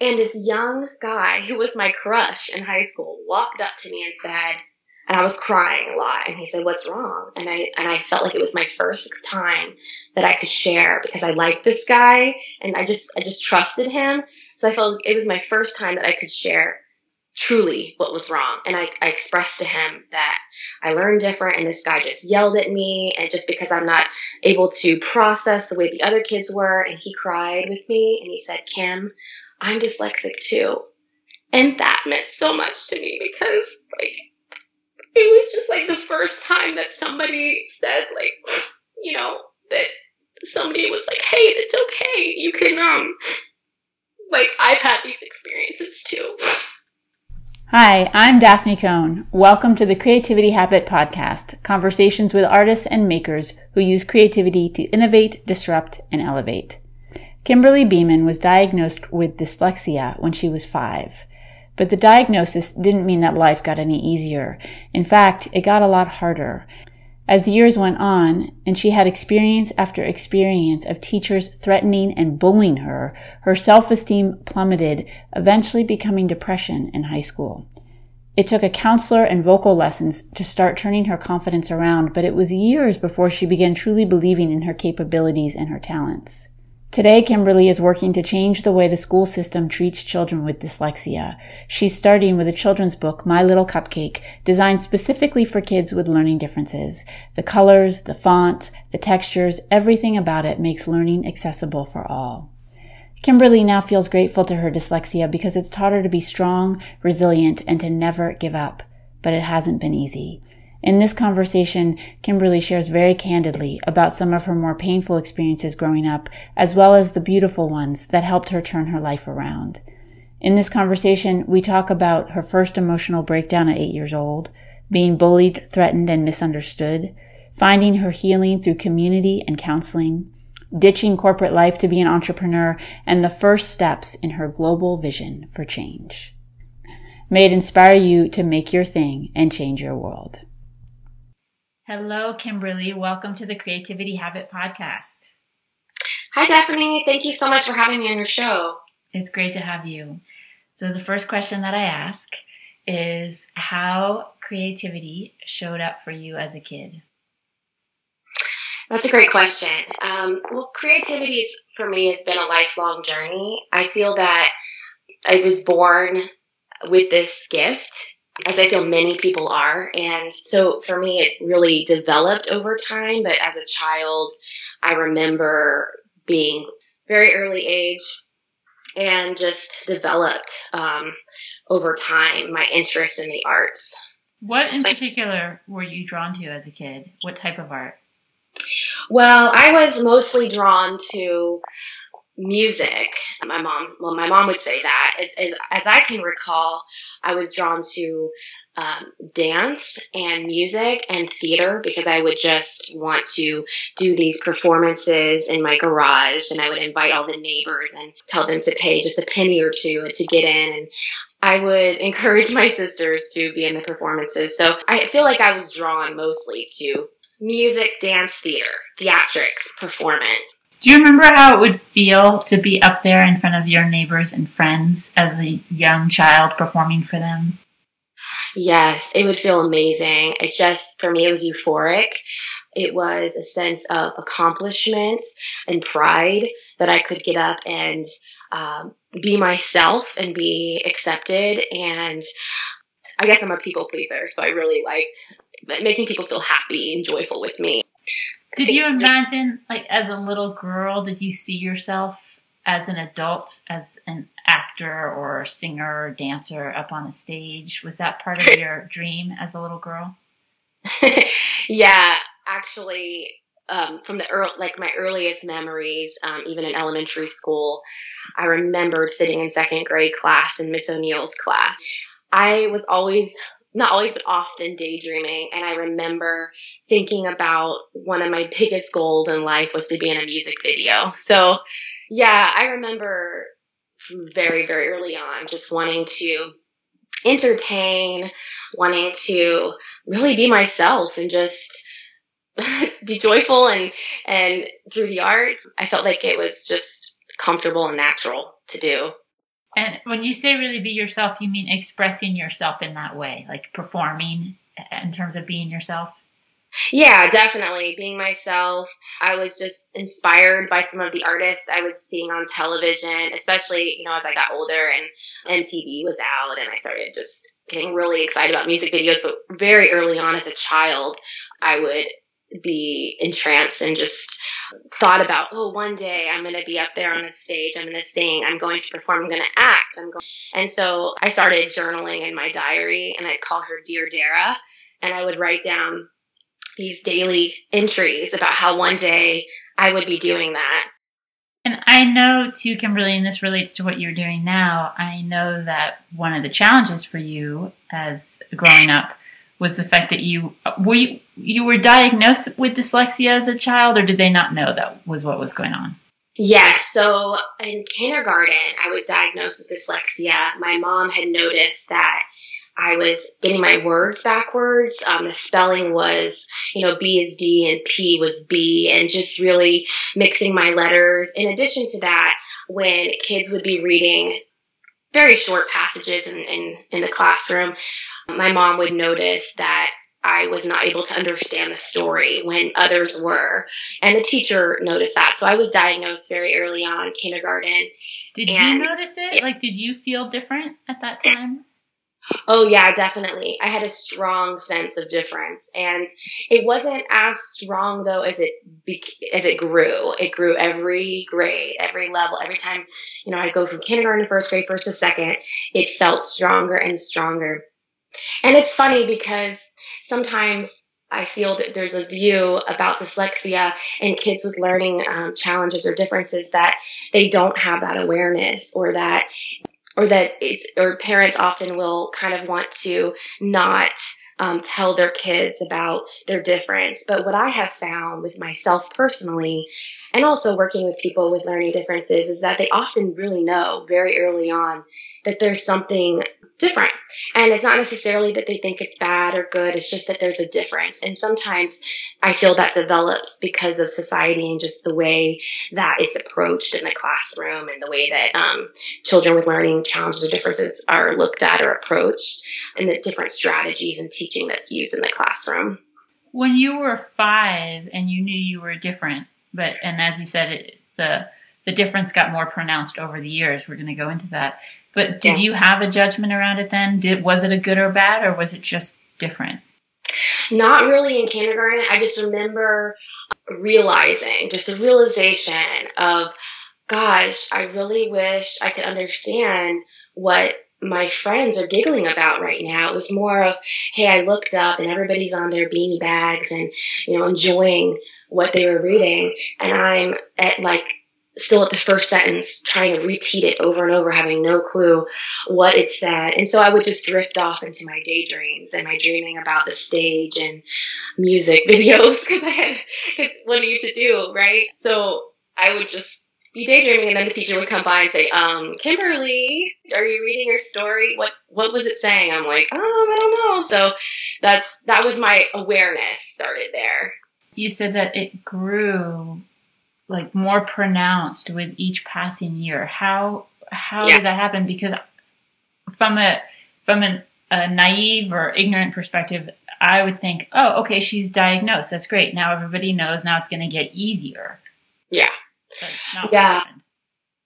And this young guy who was my crush in high school walked up to me and said, and I was crying a lot. And he said, "What's wrong?" And I and I felt like it was my first time that I could share because I liked this guy and I just I just trusted him. So I felt it was my first time that I could share truly what was wrong. And I, I expressed to him that I learned different and this guy just yelled at me and just because I'm not able to process the way the other kids were and he cried with me and he said, "Kim, I'm dyslexic too." And that meant so much to me because like it was just like the first time that somebody said like you know that somebody was like hey it's okay you can um like i've had these experiences too Hi, I'm Daphne Cohn. Welcome to the Creativity Habit Podcast, conversations with artists and makers who use creativity to innovate, disrupt, and elevate. Kimberly Beeman was diagnosed with dyslexia when she was five. But the diagnosis didn't mean that life got any easier. In fact, it got a lot harder. As the years went on, and she had experience after experience of teachers threatening and bullying her, her self-esteem plummeted, eventually becoming depression in high school. It took a counselor and vocal lessons to start turning her confidence around, but it was years before she began truly believing in her capabilities and her talents. Today, Kimberly is working to change the way the school system treats children with dyslexia. She's starting with a children's book, My Little Cupcake, designed specifically for kids with learning differences. The colors, the font, the textures, everything about it makes learning accessible for all. Kimberly now feels grateful to her dyslexia because it's taught her to be strong, resilient, and to never give up. But it hasn't been easy. In this conversation, Kimberly shares very candidly about some of her more painful experiences growing up, as well as the beautiful ones that helped her turn her life around. In this conversation, we talk about her first emotional breakdown at eight years old, being bullied, threatened, and misunderstood, finding her healing through community and counseling, ditching corporate life to be an entrepreneur, and the first steps in her global vision for change. May it inspire you to make your thing and change your world. Hello, Kimberly. Welcome to the Creativity Habit Podcast. Hi, Daphne. Thank you so much for having me on your show. It's great to have you. So, the first question that I ask is how creativity showed up for you as a kid. That's a great question. Um, well, creativity for me has been a lifelong journey. I feel that I was born with this gift as I feel many people are. And so for me, it really developed over time. But as a child, I remember being very early age and just developed um, over time my interest in the arts. What in particular were you drawn to as a kid? What type of art? Well, I was mostly drawn to music. My mom, well, my mom would say that. As, as, I can recall, I was drawn to um, dance and music and theater because I would just want to do these performances in my garage and I would invite all the neighbors and tell them to pay just a penny or two to get in. And I would encourage my sisters to be in the performances. So I feel like I was drawn mostly to music, dance, theater, theatrics, performance. Do you remember how it would feel to be up there in front of your neighbors and friends as a young child performing for them? Yes, it would feel amazing. It just, for me, it was euphoric. It was a sense of accomplishment and pride that I could get up and um, be myself and be accepted. And I guess I'm a people pleaser, so I really liked making people feel happy and joyful with me. Did you imagine, like, as a little girl, did you see yourself as an adult, as an actor or singer or dancer up on a stage? Was that part of your dream as a little girl? yeah, actually, um, from the early, like my earliest memories, um, even in elementary school, I remembered sitting in second grade class in Miss O'Neill's class. I was always not always, but often daydreaming. And I remember thinking about one of my biggest goals in life was to be in a music video. So, yeah, I remember very, very early on just wanting to entertain, wanting to really be myself and just be joyful and and through the arts i felt like it was just comfortable and natural to do And when you say really be yourself, you mean expressing yourself in that way, like performing in terms of being yourself? Yeah, definitely. Being myself. I was just inspired by some of the artists I was seeing on television, especially, you know, as I got older and MTV was out and I started just getting really excited about music videos. But very early on as a child, I would be entranced and just thought about, oh, one day I'm going to be up there on a stage. I'm going to sing. I'm going to perform. I'm going to act. I'm going. And so I started journaling in my diary and I'd call her Dear Dara. And I would write down these daily entries about how one day I would be doing that. And I know too, Kimberly, and this relates to what you're doing now. I know that one of the challenges for you as growing up was the fact that you were you, you were diagnosed with dyslexia as a child, or did they not know that was what was going on? Yes. So in kindergarten, I was diagnosed with dyslexia. My mom had noticed that I was getting my words backwards. Um, the spelling was, you know, B is D and P was B, and just really mixing my letters. In addition to that, when kids would be reading very short passages in, in, in the classroom, my mom would notice that I was not able to understand the story when others were. And the teacher noticed that. So I was diagnosed very early on, kindergarten. Did you notice it? Like, did you feel different at that time? Oh yeah, definitely. I had a strong sense of difference, and it wasn't as strong though as it as it grew. It grew every grade, every level, every time. You know, I'd go from kindergarten to first grade, first to second. It felt stronger and stronger. And it's funny because sometimes I feel that there's a view about dyslexia and kids with learning um, challenges or differences that they don't have that awareness or that or that it's or parents often will kind of want to not um, tell their kids about their difference. But what I have found with myself personally, and also working with people with learning differences, is that they often really know very early on that there's something different. And it's not necessarily that they think it's bad or good, it's just that there's a difference. And sometimes I feel that develops because of society and just the way that it's approached in the classroom and the way that um, children with learning challenges or differences are looked at or approached and the different strategies and teaching that's used in the classroom. When you were five and you knew you were different, but and as you said, it, the the difference got more pronounced over the years. We're going to go into that. But did yeah. you have a judgment around it then? Did was it a good or bad, or was it just different? Not really in kindergarten. I just remember realizing, just a realization of, gosh, I really wish I could understand what my friends are giggling about right now. It was more of, hey, I looked up and everybody's on their beanie bags and, you know, enjoying what they were reading. And I'm at like still at the first sentence, trying to repeat it over and over, having no clue what it said. And so I would just drift off into my daydreams and my dreaming about the stage and music videos because I had, because what are you to do, right? So I would just be daydreaming and then the teacher would come by and say, um, Kimberly, are you reading your story? What, what was it saying? I'm like, um, I don't know. So that's, that was my awareness started there. You said that it grew like more pronounced with each passing year. How how yeah. did that happen? Because from a from an, a naive or ignorant perspective, I would think, oh, okay, she's diagnosed. That's great. Now everybody knows. Now it's going to get easier. Yeah. yeah.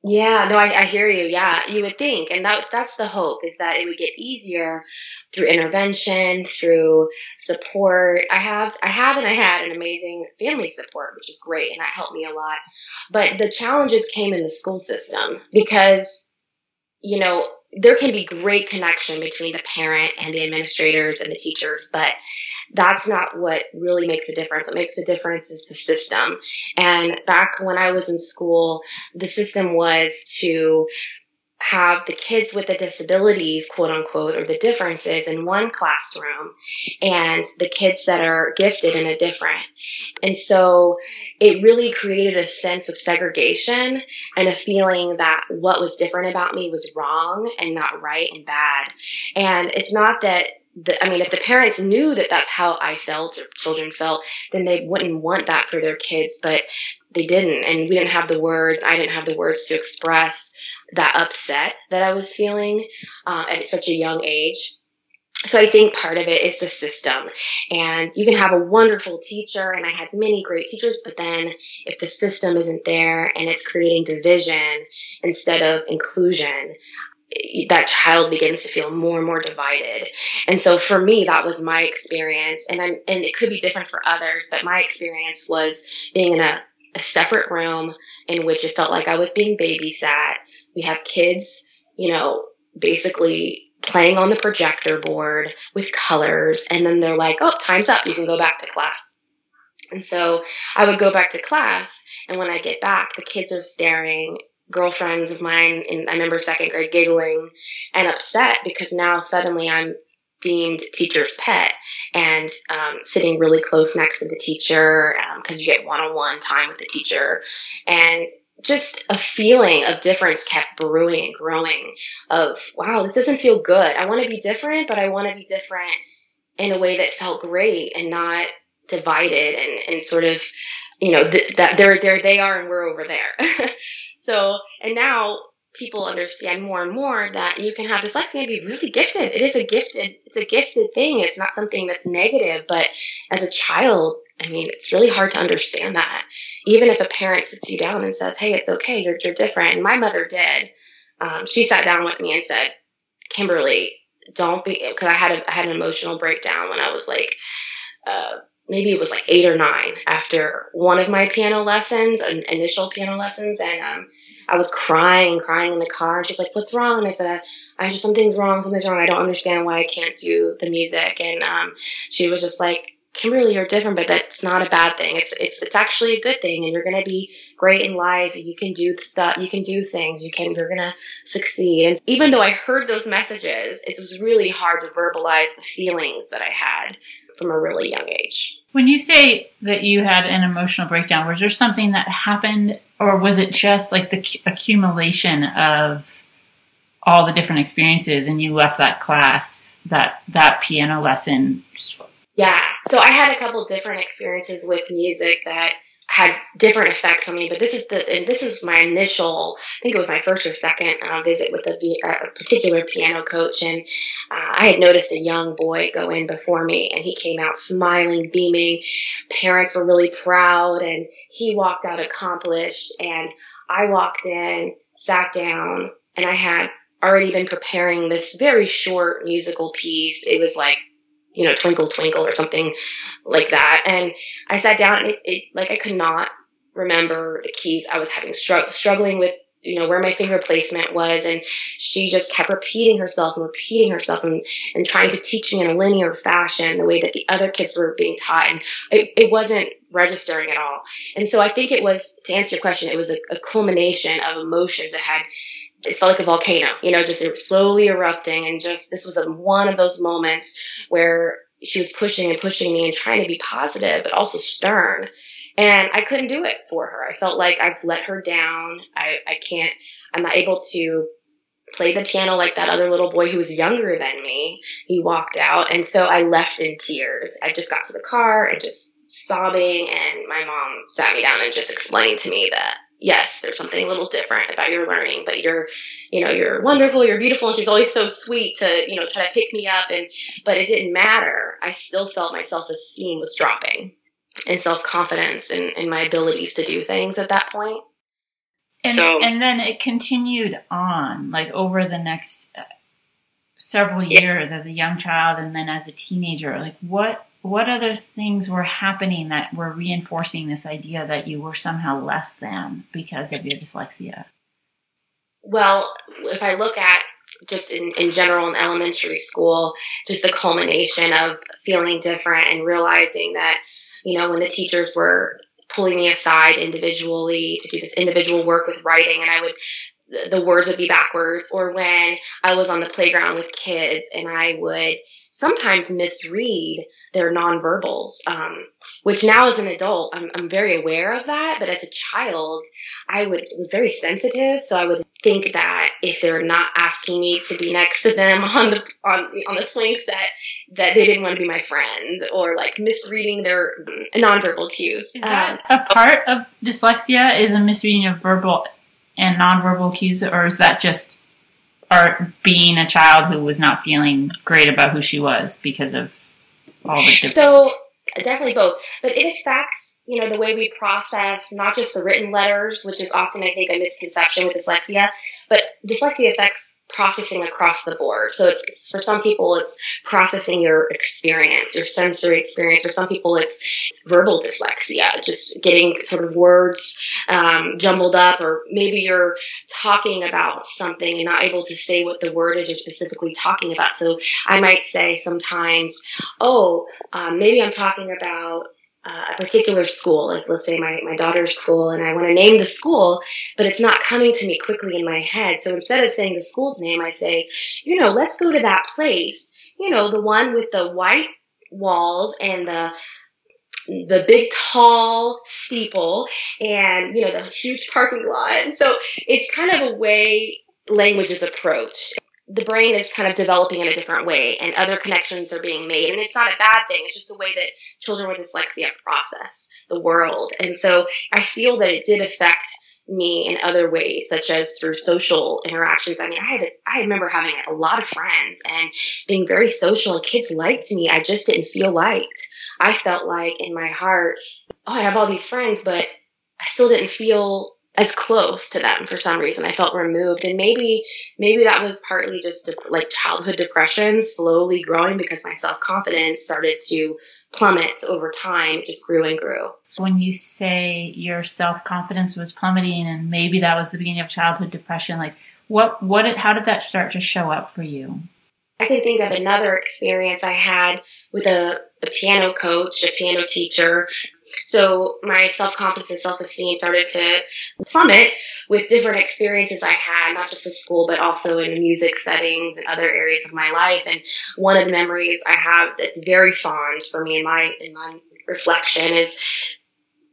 Yeah, no, I, I hear you. Yeah, you would think, and that that's the hope is that it would get easier through intervention, through support. I have, I have, and I had an amazing family support, which is great, and that helped me a lot. But the challenges came in the school system because, you know, there can be great connection between the parent and the administrators and the teachers, but that's not what really makes a difference. What makes a difference is the system. And back when I was in school, the system was to have the kids with the disabilities, quote unquote, or the differences in one classroom and the kids that are gifted in a different. And so it really created a sense of segregation and a feeling that what was different about me was wrong and not right and bad. And it's not that the, I mean, if the parents knew that that's how I felt or children felt, then they wouldn't want that for their kids, but they didn't. And we didn't have the words. I didn't have the words to express that upset that I was feeling uh, at such a young age. So I think part of it is the system. And you can have a wonderful teacher, and I had many great teachers, but then if the system isn't there and it's creating division instead of inclusion, that child begins to feel more and more divided. And so for me, that was my experience. And I'm, and it could be different for others, but my experience was being in a, a separate room in which it felt like I was being babysat. We have kids, you know, basically playing on the projector board with colors. And then they're like, oh, time's up. You can go back to class. And so I would go back to class. And when I get back, the kids are staring girlfriends of mine in I remember second grade giggling and upset because now suddenly I'm deemed teacher's pet and um, sitting really close next to the teacher because um, you get one-on-one time with the teacher. And just a feeling of difference kept brewing and growing of wow this doesn't feel good. I want to be different but i want to be different in a way that felt great and not divided and, and sort of you know th- that they're there they are and we're over there So, and now people understand more and more that you can have dyslexia and be really gifted. It is a gifted, it's a gifted thing. It's not something that's negative, but as a child, I mean, it's really hard to understand that. Even if a parent sits you down and says, Hey, it's okay. You're, you're different. And my mother did. Um, she sat down with me and said, Kimberly, don't be, cause I had a, I had an emotional breakdown when I was like, uh, maybe it was like eight or nine after one of my piano lessons, an initial piano lessons, and um, I was crying, crying in the car. And she's like, "What's wrong?" And I said, "I just something's wrong. Something's wrong. I don't understand why I can't do the music." And um, she was just like, "Kimberly, you're different, but that's not a bad thing. It's it's it's actually a good thing, and you're gonna be great in life. You can do stuff. You can do things. You can. You're gonna succeed." And even though I heard those messages, it was really hard to verbalize the feelings that I had from a really young age. When you say that you had an emotional breakdown, was there something that happened, or was it just like the accumulation of all the different experiences, and you left that class, that that piano lesson? Yeah, so I had a couple different experiences with music that had different effects on me. But this is the this was my initial. I think it was my first or second uh, visit with a, a, particular piano coach, and uh, I had noticed a young boy go in before me, and he came out smiling, beaming. Parents were really proud, and he walked out accomplished. And I walked in, sat down, and I had already been preparing this very short musical piece. It was like you know, Twinkle Twinkle or something like that. And I sat down and it, it like I could not remember the keys. I was having str- struggling with you know where my finger placement was and she just kept repeating herself and repeating herself and, and trying to teach me in a linear fashion the way that the other kids were being taught and it, it wasn't registering at all and so i think it was to answer your question it was a, a culmination of emotions that had it felt like a volcano, you know, just slowly erupting. And just this was a, one of those moments where she was pushing and pushing me and trying to be positive, but also stern. And I couldn't do it for her. I felt like I've let her down. I, I can't, I'm not able to play the piano like that other little boy who was younger than me. He walked out. And so I left in tears. I just got to the car and just sobbing. And my mom sat me down and just explained to me that yes, there's something a little different about your learning, but you're, you know, you're wonderful, you're beautiful. And she's always so sweet to, you know, try to pick me up. And, but it didn't matter. I still felt my self esteem was dropping and self confidence in, in my abilities to do things at that point. And, so, and then it continued on like over the next uh, several years yeah. as a young child and then as a teenager. Like what, what other things were happening that were reinforcing this idea that you were somehow less than because of your dyslexia? Well, if I look at just in, in general in elementary school, just the culmination of feeling different and realizing that, you know, when the teachers were pulling me aside individually to do this individual work with writing and I would the words would be backwards or when I was on the playground with kids and I would sometimes misread their nonverbals, um, which now as an adult, I'm, I'm very aware of that. But as a child, I would was very sensitive, so I would think that if they're not asking me to be next to them on the on on the swing set, that they didn't want to be my friends, or like misreading their nonverbal cues. Is that um, a part of dyslexia? Is a misreading of verbal and nonverbal cues, or is that just or being a child who was not feeling great about who she was because of all the different so definitely both. But it affects you know the way we process not just the written letters which is often i think a misconception with dyslexia but dyslexia affects processing across the board. So it's for some people it's processing your experience, your sensory experience. For some people it's verbal dyslexia, just getting sort of words um, jumbled up, or maybe you're talking about something and not able to say what the word is you're specifically talking about. So I might say sometimes, oh, um, maybe I'm talking about uh, a particular school, like let's say my, my daughter's school, and I want to name the school, but it's not coming to me quickly in my head. So instead of saying the school's name, I say, you know, let's go to that place, you know, the one with the white walls and the the big tall steeple and you know the huge parking lot and so it's kind of a way language is approached the brain is kind of developing in a different way and other connections are being made. And it's not a bad thing. It's just the way that children with dyslexia process the world. And so i feel that it did affect me in other ways such as through social interactions. I mean i had i remember having a lot of friends and being very social. Kids liked me. I just didn't feel liked. I felt like in my heart oh i have all these friends but i still didn't feel as close to them for some reason. I felt removed, and maybe maybe that was partly just de- like childhood depression slowly growing because my self confidence started to plummet over time. It just grew and grew. When you say your self confidence was plummeting, and maybe that was the beginning of childhood depression, like what what did, how did that start to show up for you? I can think of another experience I had with a, a piano coach, a piano teacher. So my self confidence and self esteem started to plummet with different experiences I had, not just with school, but also in music settings and other areas of my life. And one of the memories I have that's very fond for me in my in my reflection is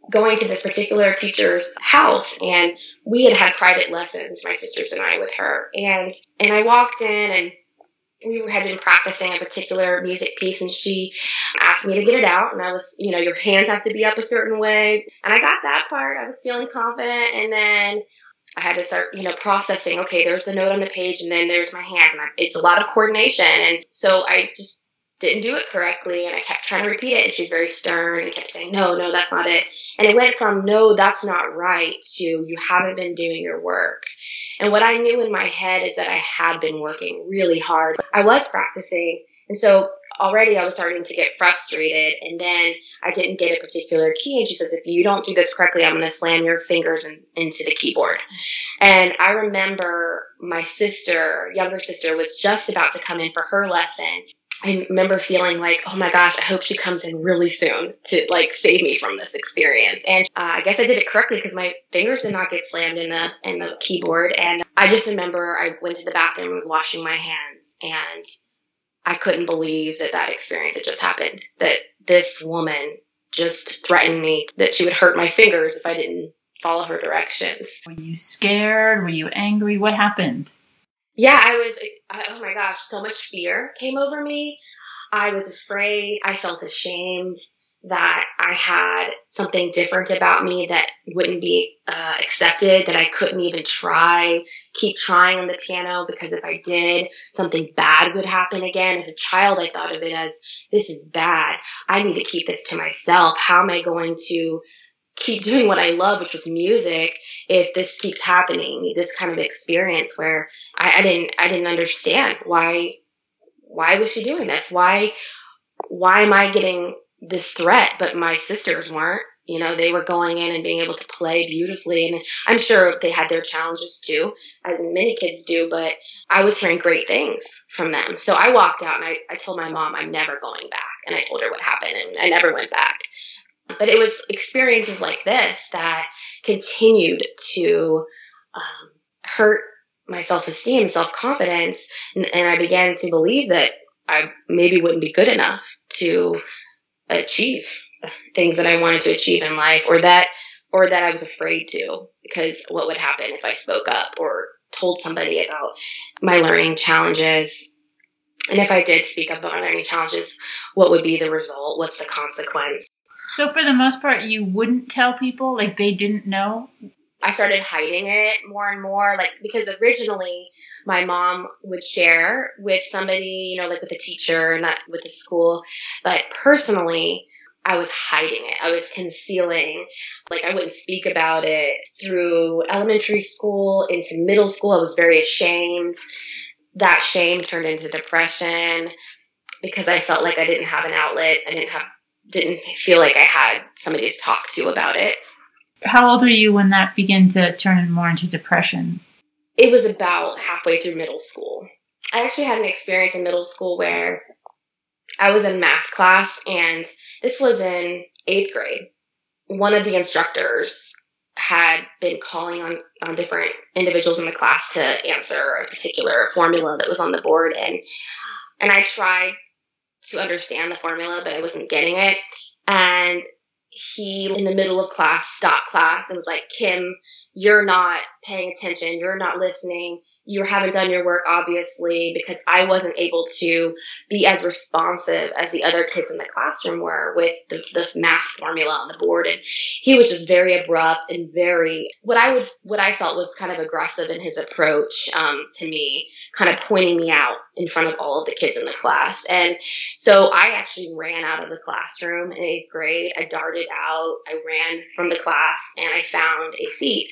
going to this particular teacher's house and we had had private lessons my sisters and i with her and and i walked in and we had been practicing a particular music piece and she asked me to get it out and I was, you know, your hands have to be up a certain way. And I got that part. I was feeling confident and then I had to start, you know, processing, okay, there's the note on the page and then there's my hands and I, it's a lot of coordination. And so I just didn't do it correctly and I kept trying to repeat it and she's very stern and kept saying, no, no, that's not it. And it went from, no, that's not right to, you haven't been doing your work. And what I knew in my head is that I had been working really hard. I was practicing. And so already I was starting to get frustrated. And then I didn't get a particular key. And she says, if you don't do this correctly, I'm going to slam your fingers in, into the keyboard. And I remember my sister, younger sister, was just about to come in for her lesson. I remember feeling like, oh my gosh, I hope she comes in really soon to like save me from this experience. And uh, I guess I did it correctly because my fingers did not get slammed in the in the keyboard. And I just remember I went to the bathroom was washing my hands, and I couldn't believe that that experience had just happened. That this woman just threatened me that she would hurt my fingers if I didn't follow her directions. Were you scared? Were you angry? What happened? Yeah, I was, oh my gosh, so much fear came over me. I was afraid. I felt ashamed that I had something different about me that wouldn't be uh, accepted, that I couldn't even try, keep trying on the piano because if I did, something bad would happen again. As a child, I thought of it as this is bad. I need to keep this to myself. How am I going to keep doing what I love, which was music, if this keeps happening, this kind of experience where I, I didn't I didn't understand why why was she doing this? Why why am I getting this threat but my sisters weren't? You know, they were going in and being able to play beautifully and I'm sure they had their challenges too, as many kids do, but I was hearing great things from them. So I walked out and I, I told my mom I'm never going back and I told her what happened and I never went back. But it was experiences like this that continued to um, hurt my self esteem, self confidence, and, and I began to believe that I maybe wouldn't be good enough to achieve things that I wanted to achieve in life, or that or that I was afraid to because what would happen if I spoke up or told somebody about my learning challenges. And if I did speak up about my learning challenges, what would be the result? What's the consequence? So for the most part, you wouldn't tell people, like they didn't know I started hiding it more and more, like because originally my mom would share with somebody, you know, like with a teacher that with the school, but personally, I was hiding it. I was concealing. Like I wouldn't speak about it through elementary school into middle school. I was very ashamed. That shame turned into depression because I felt like I didn't have an outlet. I didn't have didn't feel like I had somebody to talk to about it. How old were you when that began to turn more into depression? It was about halfway through middle school. I actually had an experience in middle school where I was in math class, and this was in eighth grade. One of the instructors had been calling on, on different individuals in the class to answer a particular formula that was on the board, and and I tried to understand the formula, but I wasn't getting it. And he, in the middle of class, stopped class and was like, Kim, you're not paying attention. You're not listening you haven't done your work obviously because I wasn't able to be as responsive as the other kids in the classroom were with the, the math formula on the board. And he was just very abrupt and very what I would what I felt was kind of aggressive in his approach um, to me kind of pointing me out in front of all of the kids in the class. And so I actually ran out of the classroom in eighth grade. I darted out. I ran from the class and I found a seat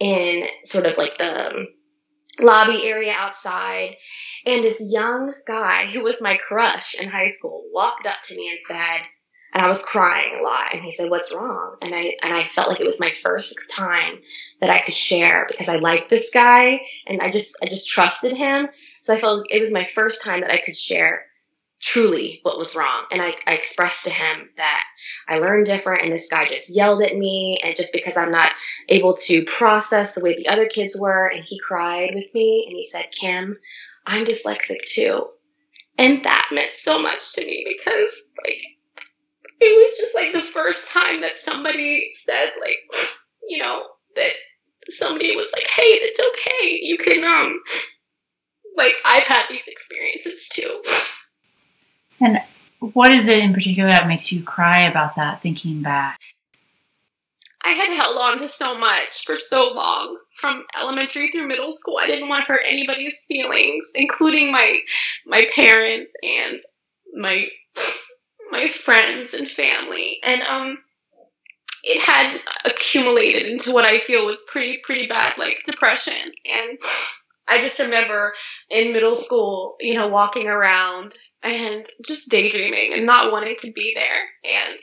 in sort of like the lobby area outside. And this young guy who was my crush in high school walked up to me and said, and I was crying a lot. And he said, "What's wrong?" And I and I felt like it was my first time that I could share because I liked this guy and I just I just trusted him. So I felt it was my first time that I could share truly what was wrong. And I, I expressed to him that I learned different and this guy just yelled at me and just because I'm not able to process the way the other kids were and he cried with me and he said, Kim, I'm dyslexic too. And that meant so much to me because like it was just like the first time that somebody said like you know that somebody was like hey it's okay you can um like I've had these experiences too and what is it in particular that makes you cry about that, thinking back? I had held on to so much for so long from elementary through middle school. I didn't want to hurt anybody's feelings, including my my parents and my my friends and family. And um it had accumulated into what I feel was pretty pretty bad like depression and I just remember in middle school, you know, walking around and just daydreaming and not wanting to be there and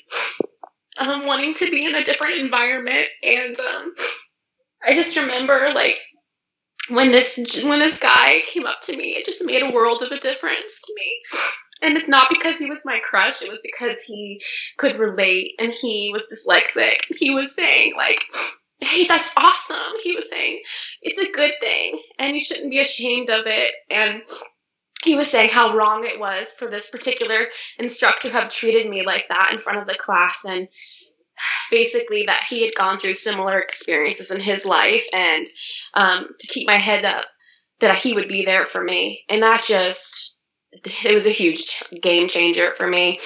um, wanting to be in a different environment. And um, I just remember like when this when this guy came up to me, it just made a world of a difference to me. And it's not because he was my crush, it was because he could relate and he was dyslexic. He was saying like hey, that's awesome. He was saying, it's a good thing and you shouldn't be ashamed of it. And he was saying how wrong it was for this particular instructor to have treated me like that in front of the class and basically that he had gone through similar experiences in his life and um, to keep my head up that he would be there for me and that just it was a huge game changer for me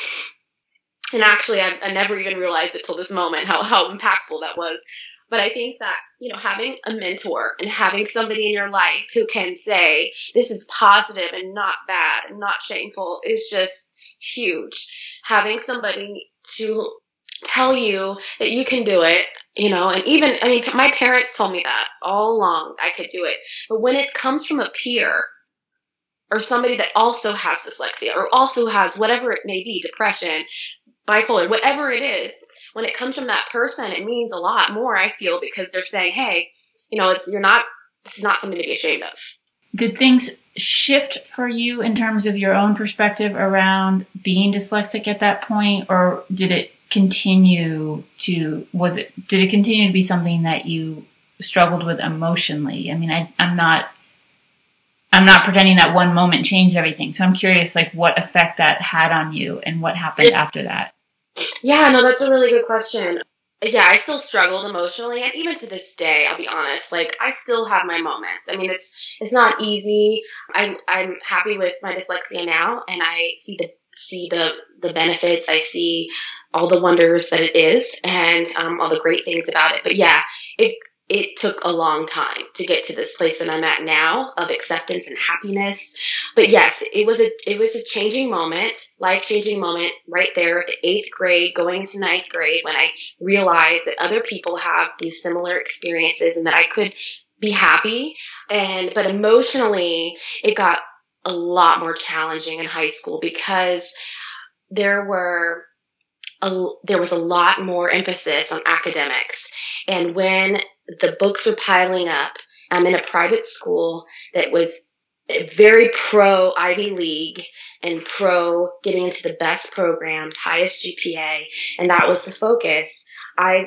and actually I, I never even realized it till this moment how, how impactful that was but I think that, you know, having a mentor and having somebody in your life who can say, this is positive and not bad and not shameful is just huge. Having somebody to tell you that you can do it, you know, and even, I mean, my parents told me that all along I could do it. But when it comes from a peer, or somebody that also has dyslexia or also has whatever it may be depression bipolar whatever it is when it comes from that person, it means a lot more, I feel, because they're saying, hey, you know, it's, you're not, this is not something to be ashamed of. Did things shift for you in terms of your own perspective around being dyslexic at that point, or did it continue to, was it, did it continue to be something that you struggled with emotionally? I mean, I, I'm not, I'm not pretending that one moment changed everything. So I'm curious, like, what effect that had on you and what happened after that. Yeah, no, that's a really good question. Yeah, I still struggled emotionally, and even to this day, I'll be honest. Like, I still have my moments. I mean, it's it's not easy. I'm I'm happy with my dyslexia now, and I see the see the the benefits. I see all the wonders that it is, and um, all the great things about it. But yeah, it it took a long time to get to this place that I'm at now of acceptance and happiness. But yes, it was a it was a changing moment, life changing moment right there at the eighth grade, going to ninth grade when I realized that other people have these similar experiences and that I could be happy. And but emotionally, it got a lot more challenging in high school because there were a, there was a lot more emphasis on academics. And when the books were piling up, I'm in a private school that was very pro Ivy League and pro getting into the best programs, highest GPA, and that was the focus. I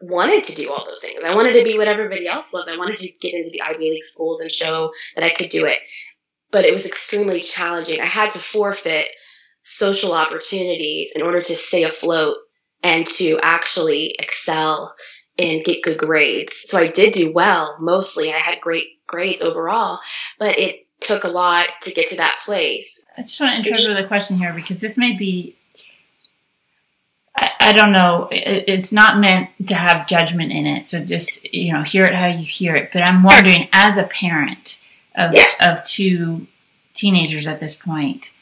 wanted to do all those things. I wanted to be what everybody else was. I wanted to get into the Ivy League schools and show that I could do it. But it was extremely challenging. I had to forfeit social opportunities in order to stay afloat and to actually excel and get good grades. So I did do well mostly. I had great grades overall, but it took a lot to get to that place. I just want to interrupt mm-hmm. with a question here because this may be, I, I don't know, it, it's not meant to have judgment in it. So just, you know, hear it how you hear it. But I'm wondering, as a parent of, Yes. of two teenagers at this point,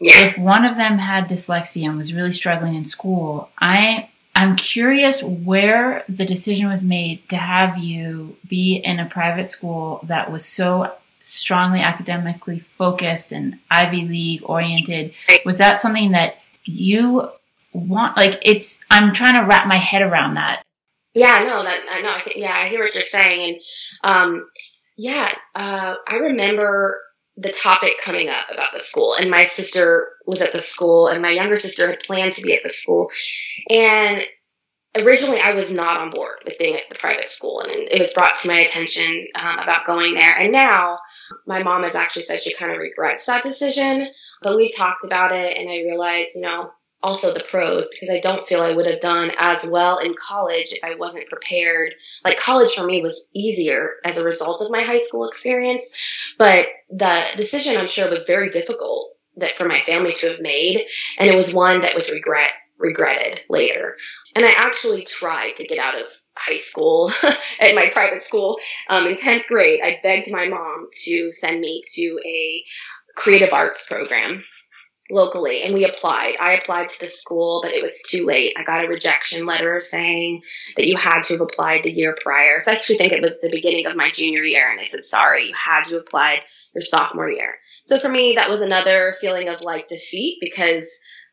Yeah. if one of them had dyslexia and was really struggling in school, I I'm curious where the decision was made to have you be in a private school that was so strongly academically focused and Ivy League oriented. Was that something that you want like it's I'm trying to wrap my head around that. Yeah, no, that I know. I think yeah, I hear what you're saying, and um, yeah, uh, I remember the topic coming up about the school, and my sister was at the school, and my younger sister had planned to be at the school, and originally I was not on board with being at the private school, and it was brought to my attention um, about going there, and now my mom has actually said she kind of regrets that decision, but we talked about it, and I realized, you know, also the pros because I don't feel I would have done as well in college if I wasn't prepared. Like college for me was easier as a result of my high school experience, but the decision I'm sure was very difficult that for my family to have made and it was one that was regret regretted later. And I actually tried to get out of high school at my private school um, in 10th grade. I begged my mom to send me to a creative arts program locally and we applied. I applied to the school, but it was too late. I got a rejection letter saying that you had to have applied the year prior. So I actually think it was the beginning of my junior year and they said, sorry, you had to apply your sophomore year. So for me, that was another feeling of like defeat because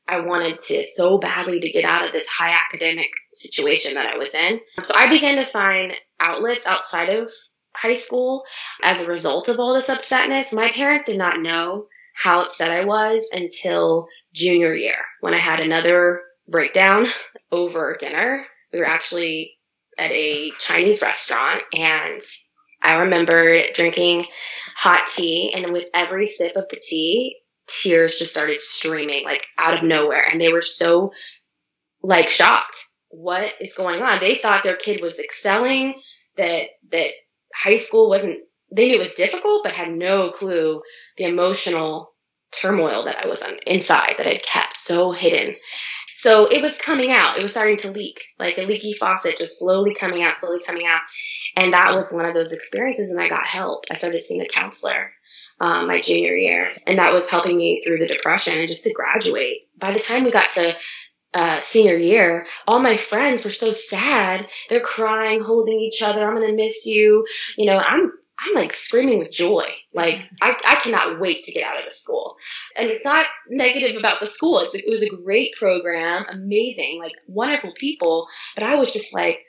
I wanted to so badly to get out of this high academic situation that I was in. So I began to find outlets outside of high school as a result of all this upsetness. My parents did not know how upset I was until junior year when I had another breakdown over dinner. We were actually at a Chinese restaurant and I remember drinking hot tea and with every sip of the tea, tears just started streaming like out of nowhere and they were so like shocked. What is going on? They thought their kid was excelling, that that high school wasn't they knew it was difficult but had no clue the emotional turmoil that I was on inside that I'd kept so hidden. So it was coming out. It was starting to leak, like a leaky faucet, just slowly coming out, slowly coming out. And that was one of those experiences. And I got help. I started seeing a counselor um, my junior year, and that was helping me through the depression and just to graduate. By the time we got to uh, senior year, all my friends were so sad. They're crying, holding each other. I'm gonna miss you. You know, I'm I'm like screaming with joy. Like I, I cannot wait to get out of the school. And it's not negative about the school. It's, it was a great program, amazing, like wonderful people. But I was just like,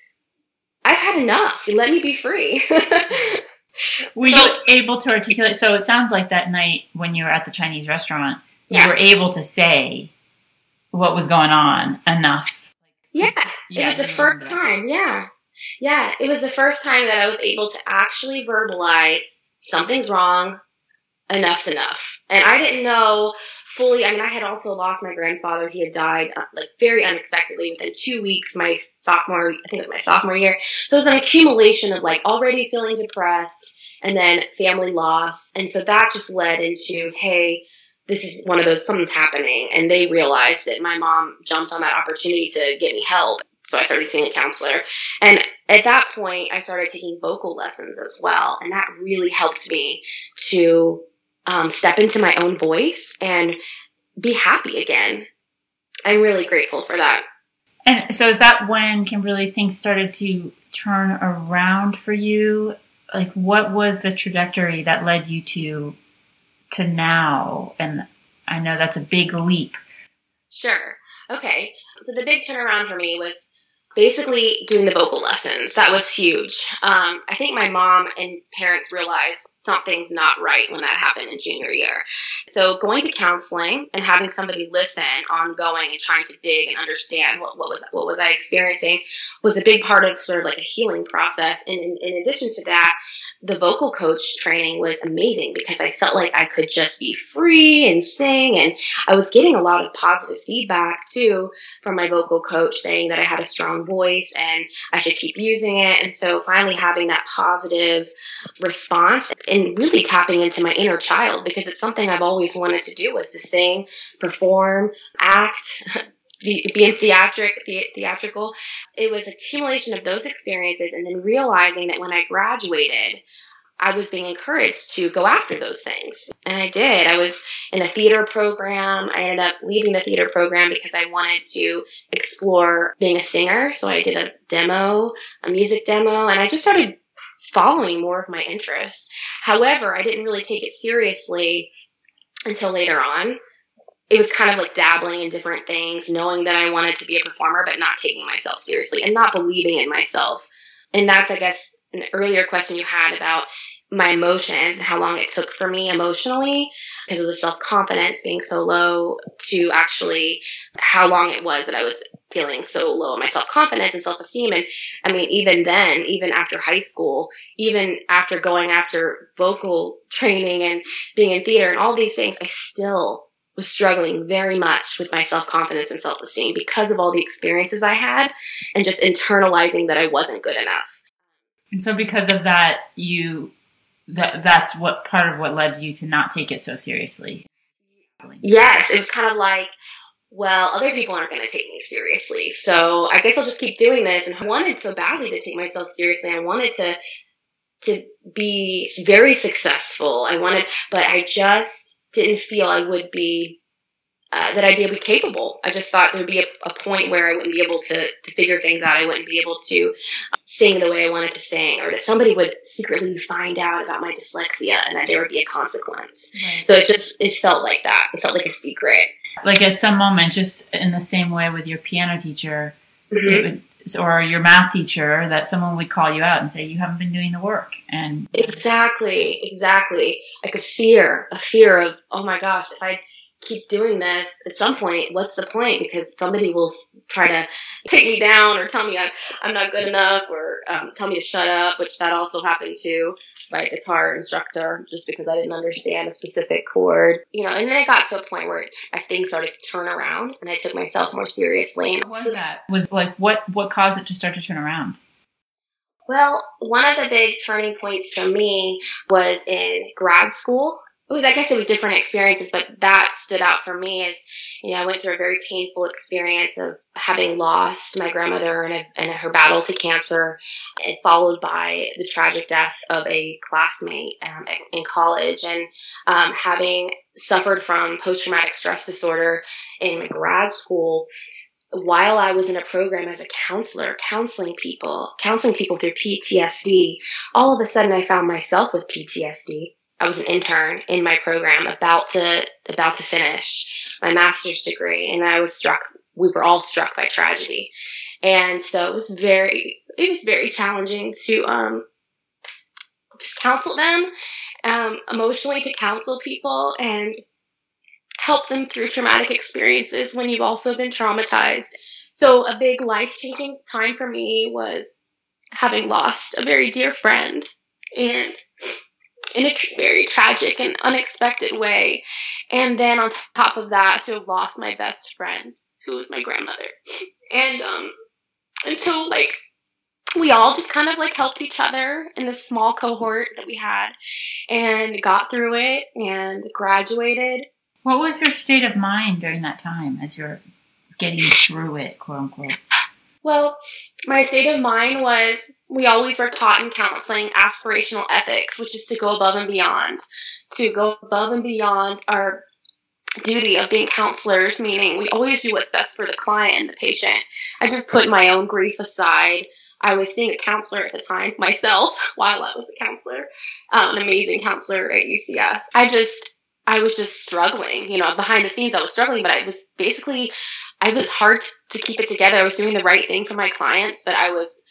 I've had enough. Let me be free. Were you able to articulate? So it sounds like that night when you were at the Chinese restaurant, you were able to say what was going on enough. yeah, Yeah, it was the first time. Yeah, yeah, it was the first time that I was able to actually verbalize something's wrong. Enough's enough, and I didn't know fully. I mean, I had also lost my grandfather. He had died uh, like very unexpectedly within two weeks. My sophomore, I think it was my sophomore year. So it was an accumulation of like already feeling depressed, and then family loss, and so that just led into hey. This is one of those something's happening, and they realized that my mom jumped on that opportunity to get me help So I started seeing a counselor. And at that point, I started taking vocal lessons as well. And that really helped me to um, step into my own voice and be happy again. I'm really grateful for that. And so, is that when Kimberly things started to turn around for you? Like, what was the trajectory that led you to to now? And I know that's a big leap. Sure. Okay. So the big turnaround for me was basically doing the vocal lessons. That was huge. Um, I think my mom and parents realized something's not right when that happened in junior year. So going to counseling and having somebody listen ongoing and trying to dig and understand what, what was what was I experiencing was a big part of sort of like a healing process. And in, in addition to that, the vocal coach training was amazing because I felt like I could just be free and sing. And I was getting a lot of positive feedback too from my vocal coach saying that I had a strong voice and I should keep using it. And so finally having that positive response and really tapping into my inner child because it's something I've always wanted to do was to sing, perform, act, being theatric, the, theatrical. It was accumulation of those experiences and then realizing that when I graduated, I was being encouraged to go after those things. And I did. I was in the theater program. I ended up leaving the theater program because I wanted to explore being a singer. So I did a demo, a music demo, and I just started following more of my interests. However, I didn't really take it seriously until later on it was kind of like dabbling in different things, knowing that I wanted to be a performer, but not taking myself seriously and not believing in myself. And that's, I guess, an earlier question you had about my emotions and how long it took for me emotionally because of the self confidence being so low to actually how long it was that I was feeling so low in my self confidence and self esteem. And I mean, even then, even after high school, even after going after vocal training and being in theater and all these things, I still was struggling very much with my self confidence and self esteem because of all the experiences I had and just internalizing that I wasn't good enough. And so, because of that, you that that's what part of what led you to not take it so seriously. Yes, it was kind of like, well, other people aren't going to take me seriously, so I guess I'll just keep doing this. And I wanted so badly to take myself seriously. I wanted to to be very successful. I wanted, but I just didn't feel I would be uh, that I'd be able to be capable. I just thought there'd be a, a, point where I wouldn't be able to to figure things out. I wouldn't be able to sing the way I wanted to sing, or that somebody would secretly find out about my dyslexia and that there would be a consequence. Right. So it just it felt like that. It felt like a secret. Like at some moment, just in the same way with your piano teacher, mm-hmm. would, or your math teacher, that someone would call you out and say you haven't been doing the work. And exactly, exactly, like a fear, a fear of oh my gosh, if I keep doing this, at some point, what's the point? Because somebody will try to take me down or tell me I'm, I'm not good enough or um, tell me to shut up, which that also happened too by a guitar instructor just because I didn't understand a specific chord. You know, and then it got to a point where it, I think started to turn around and I took myself more seriously. What was that? Was like what what caused it to start to turn around? Well, one of the big turning points for me was in grad school was, I guess it was different experiences, but that stood out for me as, you know, I went through a very painful experience of having lost my grandmother in, a, her battle to cancer, and followed by the tragic death of a classmate um, in college, and um, having suffered from post traumatic stress disorder in grad school while I was in a program as a counselor, counseling people, counseling people through PTSD, all of a sudden I found myself with PTSD. I was an intern in my program about to about to finish my master's degree and I was struck we were all struck by tragedy. And so it was very it was very challenging to um just counsel them um, emotionally to counsel people and help them through traumatic experiences when you've also been traumatized. So a big life changing time for me was having lost a very dear friend and in a very tragic and unexpected way. And then on top of that, to have lost my best friend, who was my grandmother. And um and so like we all just kind of like helped each other in this small cohort that we had and got through it and graduated. What was your state of mind during that time as you're getting through it, quote unquote? Well, my state of mind was we always were taught in counseling aspirational ethics, which is to go above and beyond, to go above and beyond our duty of being counselors, meaning we always do what's best for the client and the patient. I just put my own grief aside. I was seeing a counselor at the time myself while I was a counselor, um, an amazing counselor at UCF. I just, I was just struggling, you know, behind the scenes, I was struggling, but I was basically, I was hard to keep it together. I was doing the right thing for my clients, but I was,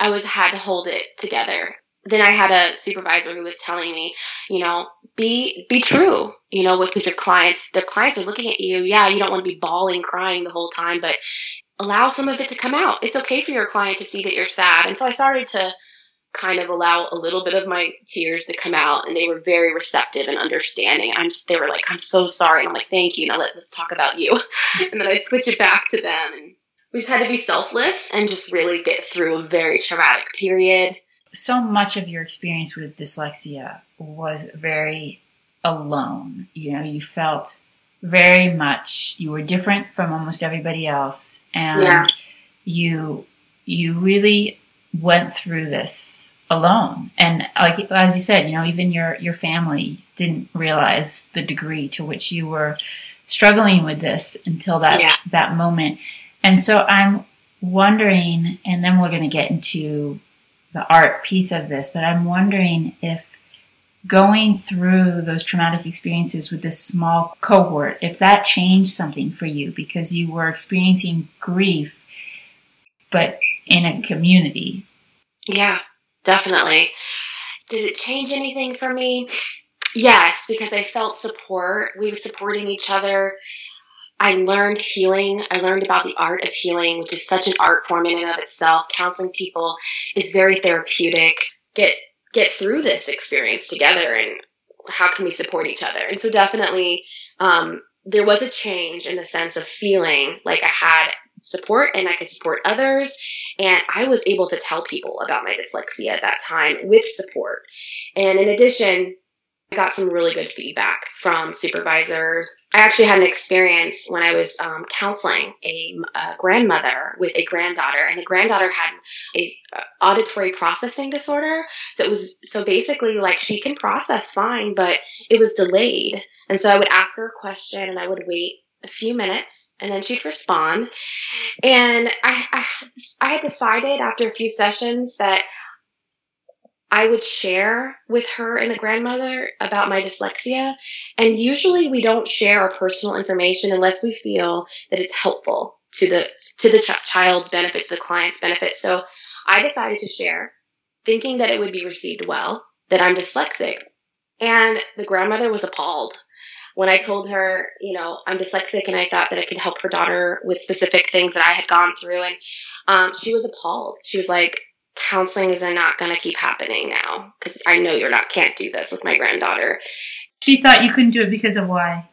I was had to hold it together then I had a supervisor who was telling me, you know, be be true, you know, with, with your clients. The clients are looking at you. Yeah, you don't want to be bawling, crying the whole time, but allow some of it to come out. It's okay for your client to see that you're sad. And so I started to kind of allow a little bit of my tears to come out and they were very receptive and understanding. I'm they were like, I'm so sorry. And I'm like, thank you. Now let, let's talk about you. and then I switch it back to them and we just had to be selfless and just really get through a very traumatic period so much of your experience with dyslexia was very alone. You know, you felt very much you were different from almost everybody else, and yeah. you you really went through this alone. And like as you said, you know, even your your family didn't realize the degree to which you were struggling with this until that yeah. that moment. And so I'm wondering, and then we're going to get into the art piece of this, but I'm wondering if going through those traumatic experiences with this small cohort, if that changed something for you because you were experiencing grief, but in a community. Yeah, definitely. Did it change anything for me? Yes, because I felt support. We were supporting each other. I learned healing. I learned about the art of healing, which is such an art form in and of itself. Counseling people is very therapeutic. Get get through this experience together, and how can we support each other? And so, definitely, um, there was a change in the sense of feeling like I had support and I could support others. And I was able to tell people about my dyslexia at that time with support. And in addition, I got some really good feedback from supervisors. I actually had an experience when I was um, counseling a, a, grandmother with a granddaughter, and the granddaughter had a, a auditory processing disorder. So it was so basically like she can process fine, but it was delayed. And so I would ask her a question, and I would wait a few minutes and then she'd respond. And I, I, I, had decided after a few sessions that I would share with her and the grandmother about my dyslexia. And usually we don't share our personal information unless we feel that it's helpful to the to the ch- child's benefit, to the client's benefit. So I decided to share, thinking that it would be received well, that I'm dyslexic. And the grandmother was appalled when I told her, you know, I'm dyslexic and I thought that I could help her daughter with specific things that I had gone through. And um, she was appalled. She was like, counseling is not going to keep happening now because I know you're not can't do this with my granddaughter. She thought you couldn't do it because of why?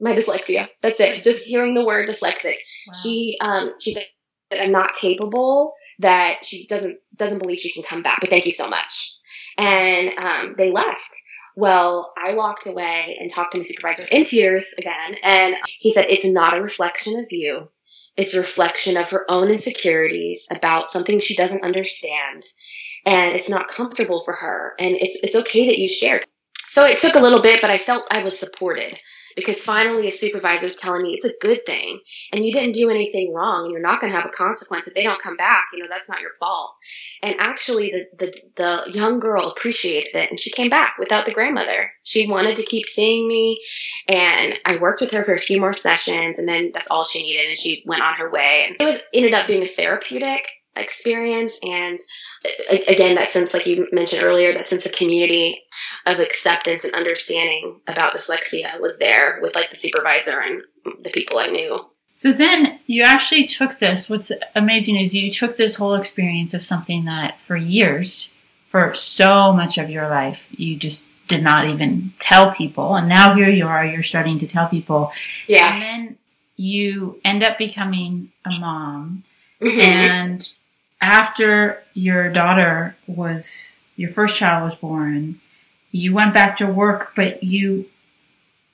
My dyslexia. That's it. Just hearing the word dyslexic. Wow. She um she said that I'm not capable. That she doesn't doesn't believe she can come back. But thank you so much. And um, they left. Well, I walked away and talked to my supervisor in tears again, and he said it's not a reflection of you. It's a reflection of her own insecurities about something she doesn't understand. And it's not comfortable for her. And it's, it's okay that you share. So it took a little bit, but I felt I was supported because finally a supervisor is telling me it's a good thing and you didn't do anything wrong and you're not going to have a consequence if they don't come back you know that's not your fault. And actually the, the the young girl appreciated it and she came back without the grandmother. She wanted to keep seeing me and i worked with her for a few more sessions and then that's all she needed and she went on her way. And it was ended up being a therapeutic experience and again that sense like you mentioned earlier that sense of community of acceptance and understanding about dyslexia was there with like the supervisor and the people i knew. So then you actually took this what's amazing is you took this whole experience of something that for years for so much of your life you just did not even tell people and now here you are you're starting to tell people. Yeah. And then you end up becoming a mom mm-hmm. and after your daughter was your first child was born, you went back to work, but you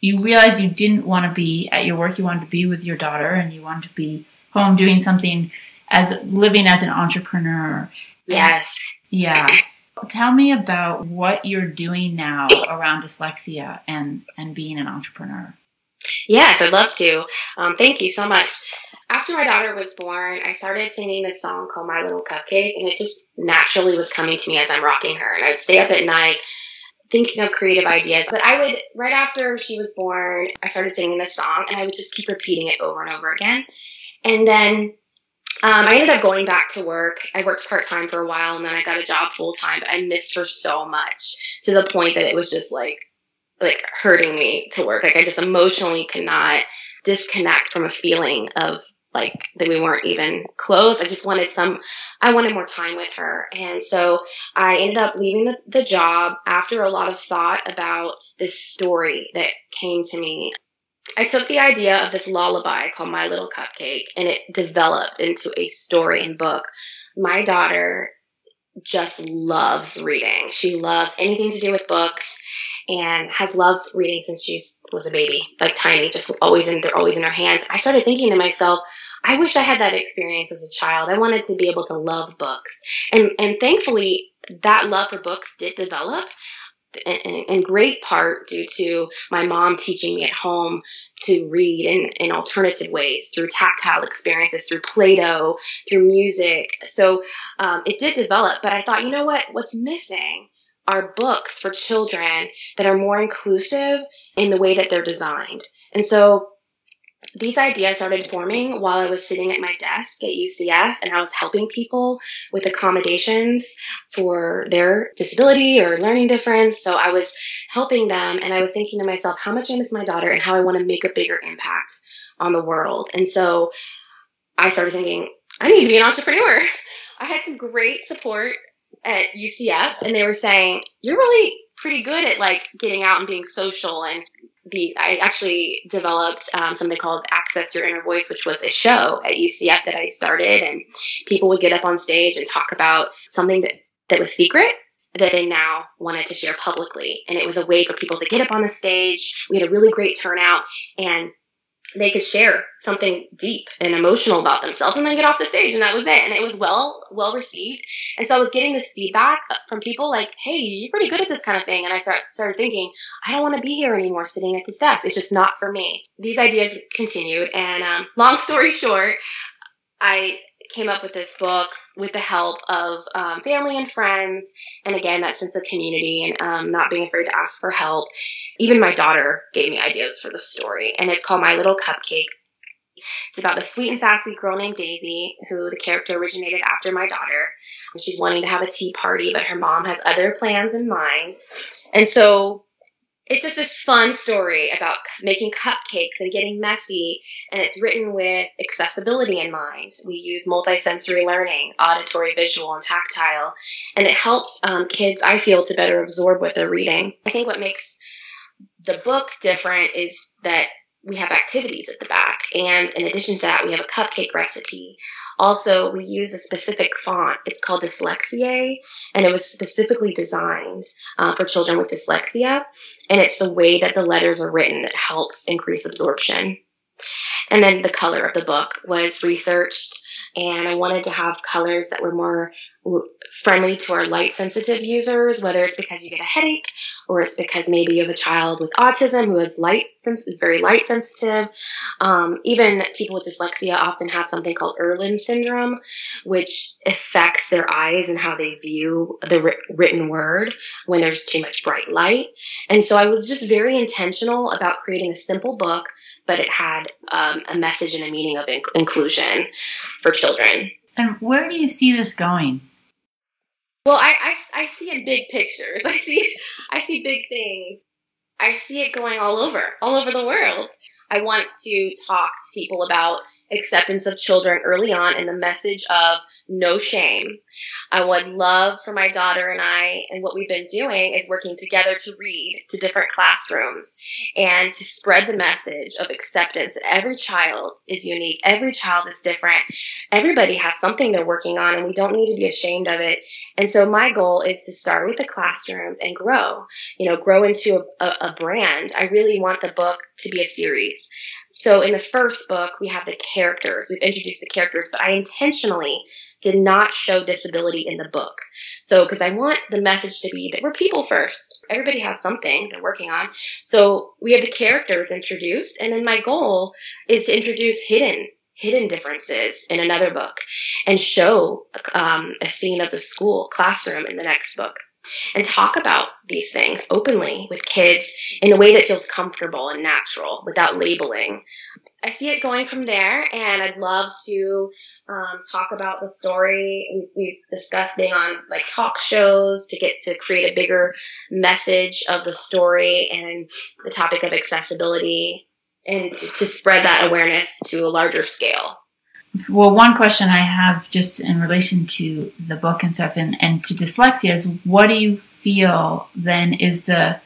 you realized you didn't want to be at your work. You wanted to be with your daughter, and you wanted to be home doing something as living as an entrepreneur. Yes. Yeah. Tell me about what you're doing now around dyslexia and and being an entrepreneur. Yes, I'd love to. Um, thank you so much. After my daughter was born, I started singing this song called My Little Cupcake, and it just naturally was coming to me as I'm rocking her. And I'd stay up at night thinking of creative ideas. But I would, right after she was born, I started singing this song, and I would just keep repeating it over and over again. And then um, I ended up going back to work. I worked part time for a while, and then I got a job full time. But I missed her so much to the point that it was just like like hurting me to work. Like I just emotionally could not disconnect from a feeling of like that we weren't even close. I just wanted some, I wanted more time with her. And so I ended up leaving the, the job after a lot of thought about this story that came to me. I took the idea of this lullaby called My Little Cupcake and it developed into a story and book. My daughter just loves reading. She loves anything to do with books and has loved reading since she was a baby, like tiny, just always in they're always in her hands. I started thinking to myself, I wish I had that experience as a child. I wanted to be able to love books. And and thankfully that love for books did develop in, great part due to my mom teaching me at home to read in, in alternative ways through tactile experiences, through Play Doh, through music. So um, it did develop, but I thought, you know what? What's missing are books for children that are more inclusive in the way that they're designed. And so these ideas started forming while I was sitting at my desk at UCF and I was helping people with accommodations for their disability or learning difference. So I was helping them and I was thinking to myself, how much I miss my daughter and how I want to make a bigger impact on the world. And so I started thinking, I need to be an entrepreneur. I had some great support at UCF and they were saying, you're really pretty good at like getting out and being social and the I actually developed um, something called Access Your Inner Voice, which was a show at UCF that I started, and people would get up on stage and talk about something that that was secret that they now wanted to share publicly, and it was a way for people to get up on the stage. We had a really great turnout, and they could share something deep and emotional about themselves and then get off the stage and that was it. And it was well well received. And so i was getting this feedback from people like hey you're pretty good at this kind of thing. And i start, started thinking i don't want to be here anymore sitting at this desk. It's just not for me. These ideas continued and um, long story short i came up with this book with the help of um, family and friends, and again, that sense of community and um, not being afraid to ask for help. Even my daughter gave me ideas for the story, and it's called My Little Cupcake. It's about the sweet and sassy girl named Daisy, who the character originated after my daughter. She's wanting to have a tea party, but her mom has other plans in mind. And so it's just this fun story about making cupcakes and getting messy and it's written with accessibility in mind. We use multisensory learning auditory visual and tactile and it helps um, kids i feel to better absorb what they're reading. I think what makes the book different is that we have activities at the back and in addition to that we have a cupcake recipe also, we use a specific font. It's called Dyslexie, and it was specifically designed uh, for children with dyslexia. And it's the way that the letters are written that helps increase absorption. And then the color of the book was researched and I wanted to have colors that were more friendly to our light sensitive users, whether it's because you get a headache or it's because maybe you have a child with autism who is light is very light sensitive. Um, even people with dyslexia often have something called Irlen syndrome, which affects their eyes and how they view the written word when there's too much bright light. And so I was just very intentional about creating a simple book but it had um, a message and a meaning of inc- inclusion for children. And where do you see this going? Well, I, I, I see in big pictures. I see I see big things. I see it going all over, all over the world. I want to talk to people about acceptance of children early on and the message of no shame. I would love for my daughter and I, and what we've been doing is working together to read to different classrooms and to spread the message of acceptance that every child is unique, every child is different, everybody has something they're working on, and we don't need to be ashamed of it. And so my goal is to start with the classrooms and grow, you know, grow into a, a, a brand. I really want the book to be a series So in the first book, we have the characters. We've introduced the characters, but I intentionally did not show disability in the book. So, because I want the message to be that we're people first. Everybody has something they're working on. So we have the characters introduced, and then my goal is to introduce hidden hidden differences in another book and show um, a scene of the school classroom in the next book and talk about these things openly with kids in a way that feels comfortable and natural without labeling. I see it going from there, and I'd love to um, talk about the story. We've discussed being on like talk shows to get to create a bigger message of the story and the topic of accessibility and to, to spread that awareness to a larger scale. Well, one question I have just in relation to the book and stuff and, and to dyslexia is what do you feel then is the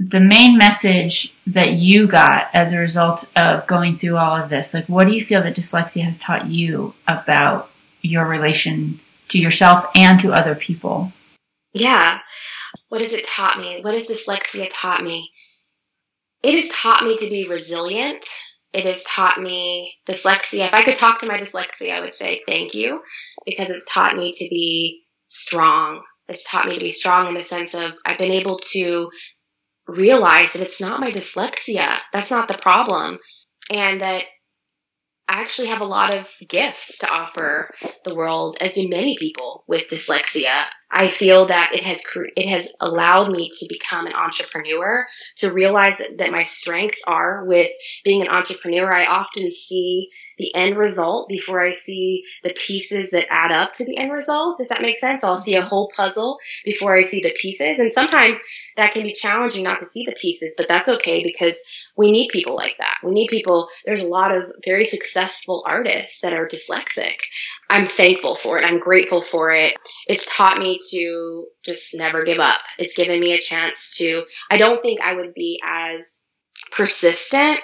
the main message that you got as a result of going through all of this? Like what do you feel that dyslexia has taught you about your relation to yourself and to other people? Yeah. What has it taught me? What has dyslexia taught me? It has taught me to be resilient it has taught me dyslexia. If I could talk to my dyslexia, I would say thank you because it's taught me to be strong. It's taught me to be strong in the sense of I've been able to realize that it's not my dyslexia. That's not the problem. And that I actually have a lot of gifts to offer the world, as do many people with dyslexia. I feel that it has it has allowed me to become an entrepreneur, to realize that, that my strengths are with being an entrepreneur. I often see the end result before I see the pieces that add up to the end result, if that makes sense. I'll see a mm-hmm. whole puzzle before I see the pieces. And sometimes that can be challenging not to see the pieces, but that's okay because we need people like that. We need people. There's a lot of very successful artists that are dyslexic. I'm thankful for it. I'm grateful for it. It's taught me to just never give up. It's given me a chance to, I don't think I would be as persistent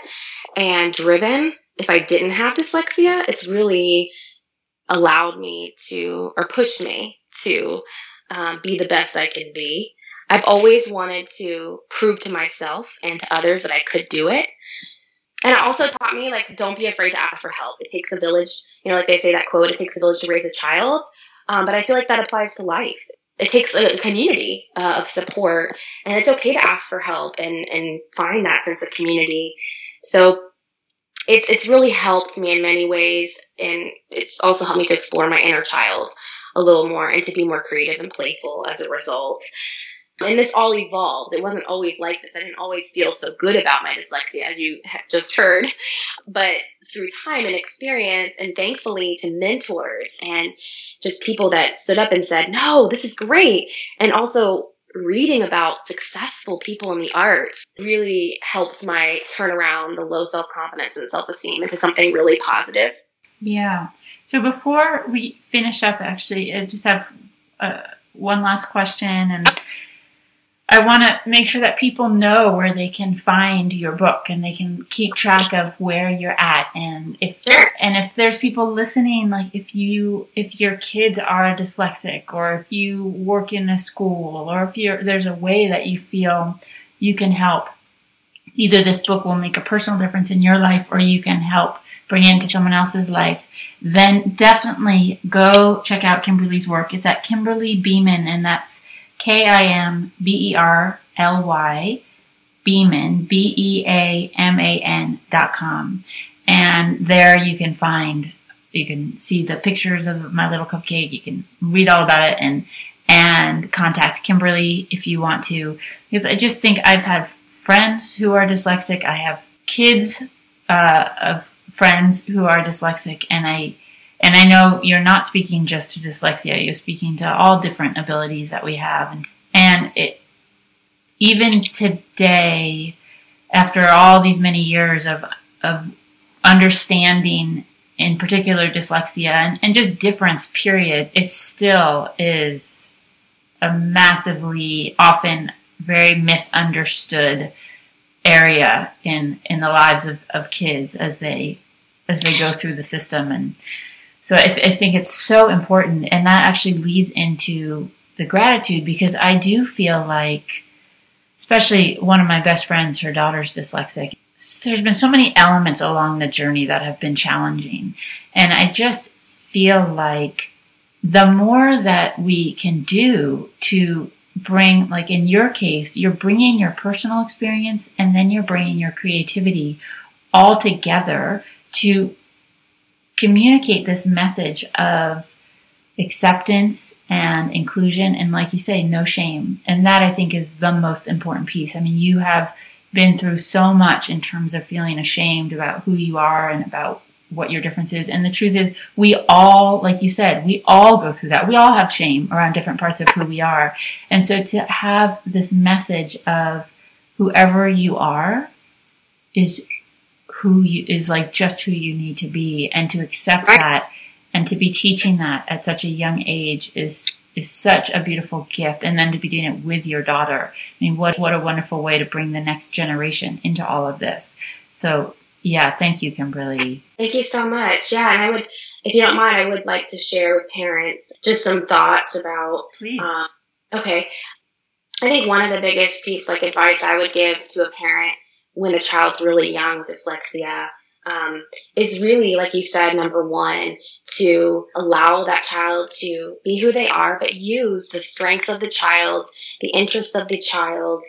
and driven if I didn't have dyslexia. It's really allowed me to, or pushed me to um, be the best I can be. I've always wanted to prove to myself and to others that I could do it. And it also taught me, like, don't be afraid to ask for help. It takes a village, you know, like they say that quote, it takes a village to raise a child. Um, but I feel like that applies to life. It takes a community uh, of support, and it's okay to ask for help and, and find that sense of community. So it's, it's really helped me in many ways, and it's also helped me to explore my inner child a little more and to be more creative and playful as a result. And this all evolved. It wasn't always like this. I didn't always feel so good about my dyslexia, as you just heard. But through time and experience, and thankfully to mentors and just people that stood up and said, no, this is great. And also reading about successful people in the arts really helped my turn around the low self confidence and self esteem into something really positive. Yeah. So before we finish up, actually, I just have uh, one last question. And I want to make sure that people know where they can find your book and they can keep track of where you're at and if and if there's people listening like if you if your kids are dyslexic or if you work in a school or if you're there's a way that you feel you can help. Either this book will make a personal difference in your life or you can help bring it into someone else's life. Then definitely go check out Kimberly's work. It's at Kimberly Beaman and that's K I M B E R L Y, Beaman, B E A M A N dot com. And there you can find, you can see the pictures of my little cupcake. You can read all about it and, and contact Kimberly if you want to. Because I just think I've had friends who are dyslexic. I have kids, uh, of friends who are dyslexic and I, and I know you're not speaking just to dyslexia, you're speaking to all different abilities that we have. And, and it, even today, after all these many years of, of understanding, in particular dyslexia and, and just difference, period, it still is a massively, often very misunderstood area in, in the lives of, of kids as they, as they go through the system. And, so I, th- I think it's so important, and that actually leads into the gratitude because I do feel like, especially one of my best friends, her daughter's dyslexic. there's been so many elements along the journey that have been challenging. And I just feel like the more that we can do to bring, like in your case, you're bringing your personal experience and then you're bringing your creativity all together to communicate this message of acceptance and inclusion and like you say no shame. And that i think is the most important piece. I mean you have been through so much in terms of feeling ashamed about who you are and about what your difference is. And the truth is we all like you said we all go through that. We all have shame around different parts of who we are. And so to have this message of whoever you are is who you is like just who you need to be. And to accept right. that and to be teaching that at such a young age is is such a beautiful gift. And then to be doing it with your daughter. I mean what what a wonderful way to bring the next generation into all of this. So yeah thank you kimberly. Thank you so much. Yeah and i would if you don't mind i would like to share with parents just some thoughts about please. um, okay. I think one of the biggest piece like advice i would give to a parent when a child's really young dyslexia um, is really, like you said, number one, to allow that child to be who they are, but use the strengths of the child, the interests of the child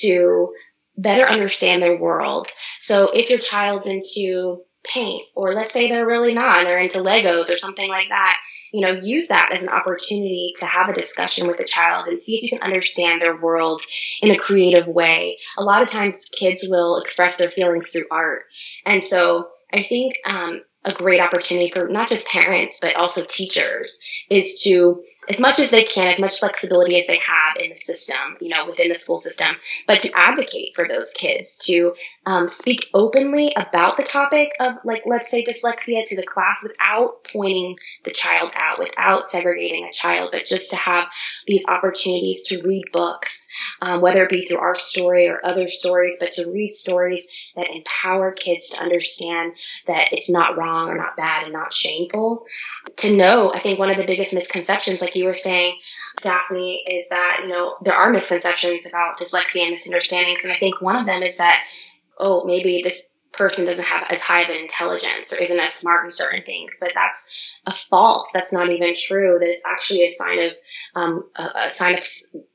to better understand their world. So if your child's into paint, or let's say they're really not, they're into Legos or something like that, you know, use that as an opportunity to have a discussion with the child and see if you can understand their world in a creative way. A lot of times kids will express their feelings through art. And so I think um, a great opportunity for not just parents, but also teachers is to as much as they can, as much flexibility as they have in the system, you know, within the school system, but to advocate for those kids, to um, speak openly about the topic of, like, let's say dyslexia to the class without pointing the child out, without segregating a child, but just to have these opportunities to read books, um, whether it be through our story or other stories, but to read stories that empower kids to understand that it's not wrong or not bad and not shameful. To know, I think one of the biggest misconceptions, like you were saying, Daphne, is that, you know, there are misconceptions about dyslexia and misunderstandings. And I think one of them is that, oh, maybe this person doesn't have as high of an intelligence or isn't as smart in certain things, but that's a false. That's not even true. That it's actually a sign of um, a, a, sign of,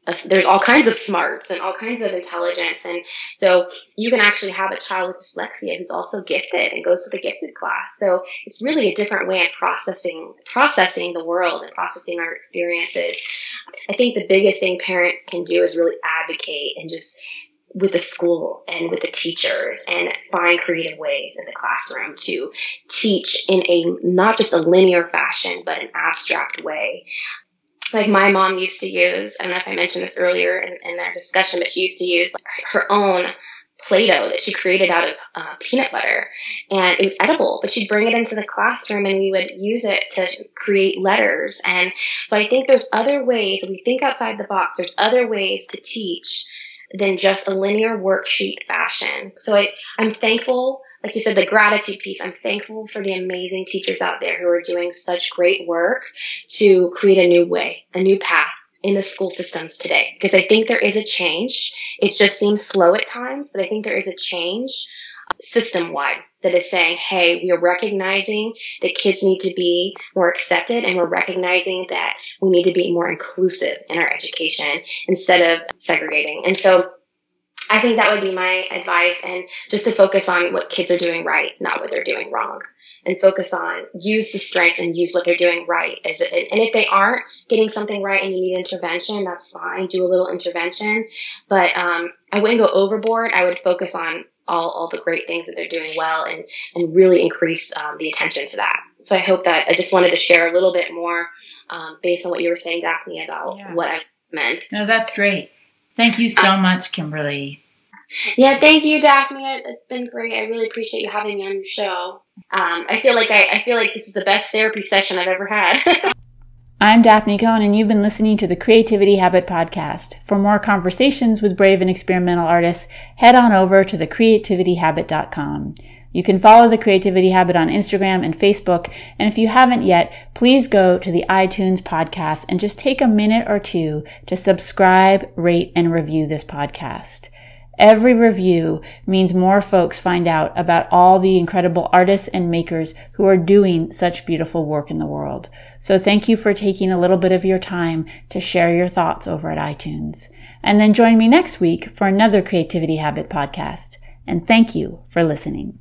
of, there's all kinds of smarts and all kinds of intelligence, and so you can actually have a child with dyslexia who's also gifted and goes to the gifted class. So it's really a different way of processing processing the world and processing our experiences. I think the biggest thing parents can do is really advocate and just with the school and with the teachers and find creative ways in the classroom to teach in a not just a linear fashion but an abstract way like my mom used to use i don't know if i mentioned this earlier in, in our discussion but she used to use her own Play-Doh that she created out of uh, peanut butter, and it was edible. But she'd bring it into the classroom, and we would use it to create letters. And so I think there's other ways. We think outside the box. There's other ways to teach than just a linear worksheet fashion. So I, I'm thankful, like you said, the gratitude piece. I'm thankful for the amazing teachers out there who are doing such great work to create a new way, a new path in the school systems today. Because I think there is a change. It just seems slow at times, but I think there is a change system wide that is saying, hey, we are recognizing that kids need to be more accepted and we're recognizing that we need to be more inclusive in our education instead of segregating. And so I think that would be my advice and just to focus on what kids are doing right, not what they're doing wrong. And focus on use the strengths and use what they're doing right. It, and if they aren't getting something right and you need intervention, that's fine. Do a little intervention. But um, I wouldn't go overboard. I would focus on all, all the great things that they're doing well and, and really increase um, the attention to that. So I hope that I just wanted to share a little bit more um, based on what you were saying, Daphne, about yeah. what I meant. No, that's great. Thank you so much, Kimberly. Yeah, thank you, Daphne. It's been great. I really appreciate you having me on your show. Um, I feel like I, I feel like this is the best therapy session I've ever had. I'm Daphne Cohn, and you've been listening to the Creativity Habit Podcast. For more conversations with brave and experimental artists, head on over to thecreativityhabit.com. You can follow the Creativity Habit on Instagram and Facebook, and if you haven't yet, please go to the iTunes podcast and just take a minute or two to subscribe, rate, and review this podcast. Every review means more folks find out about all the incredible artists and makers who are doing such beautiful work in the world. So thank you for taking a little bit of your time to share your thoughts over at iTunes. And then join me next week for another Creativity Habit podcast. And thank you for listening.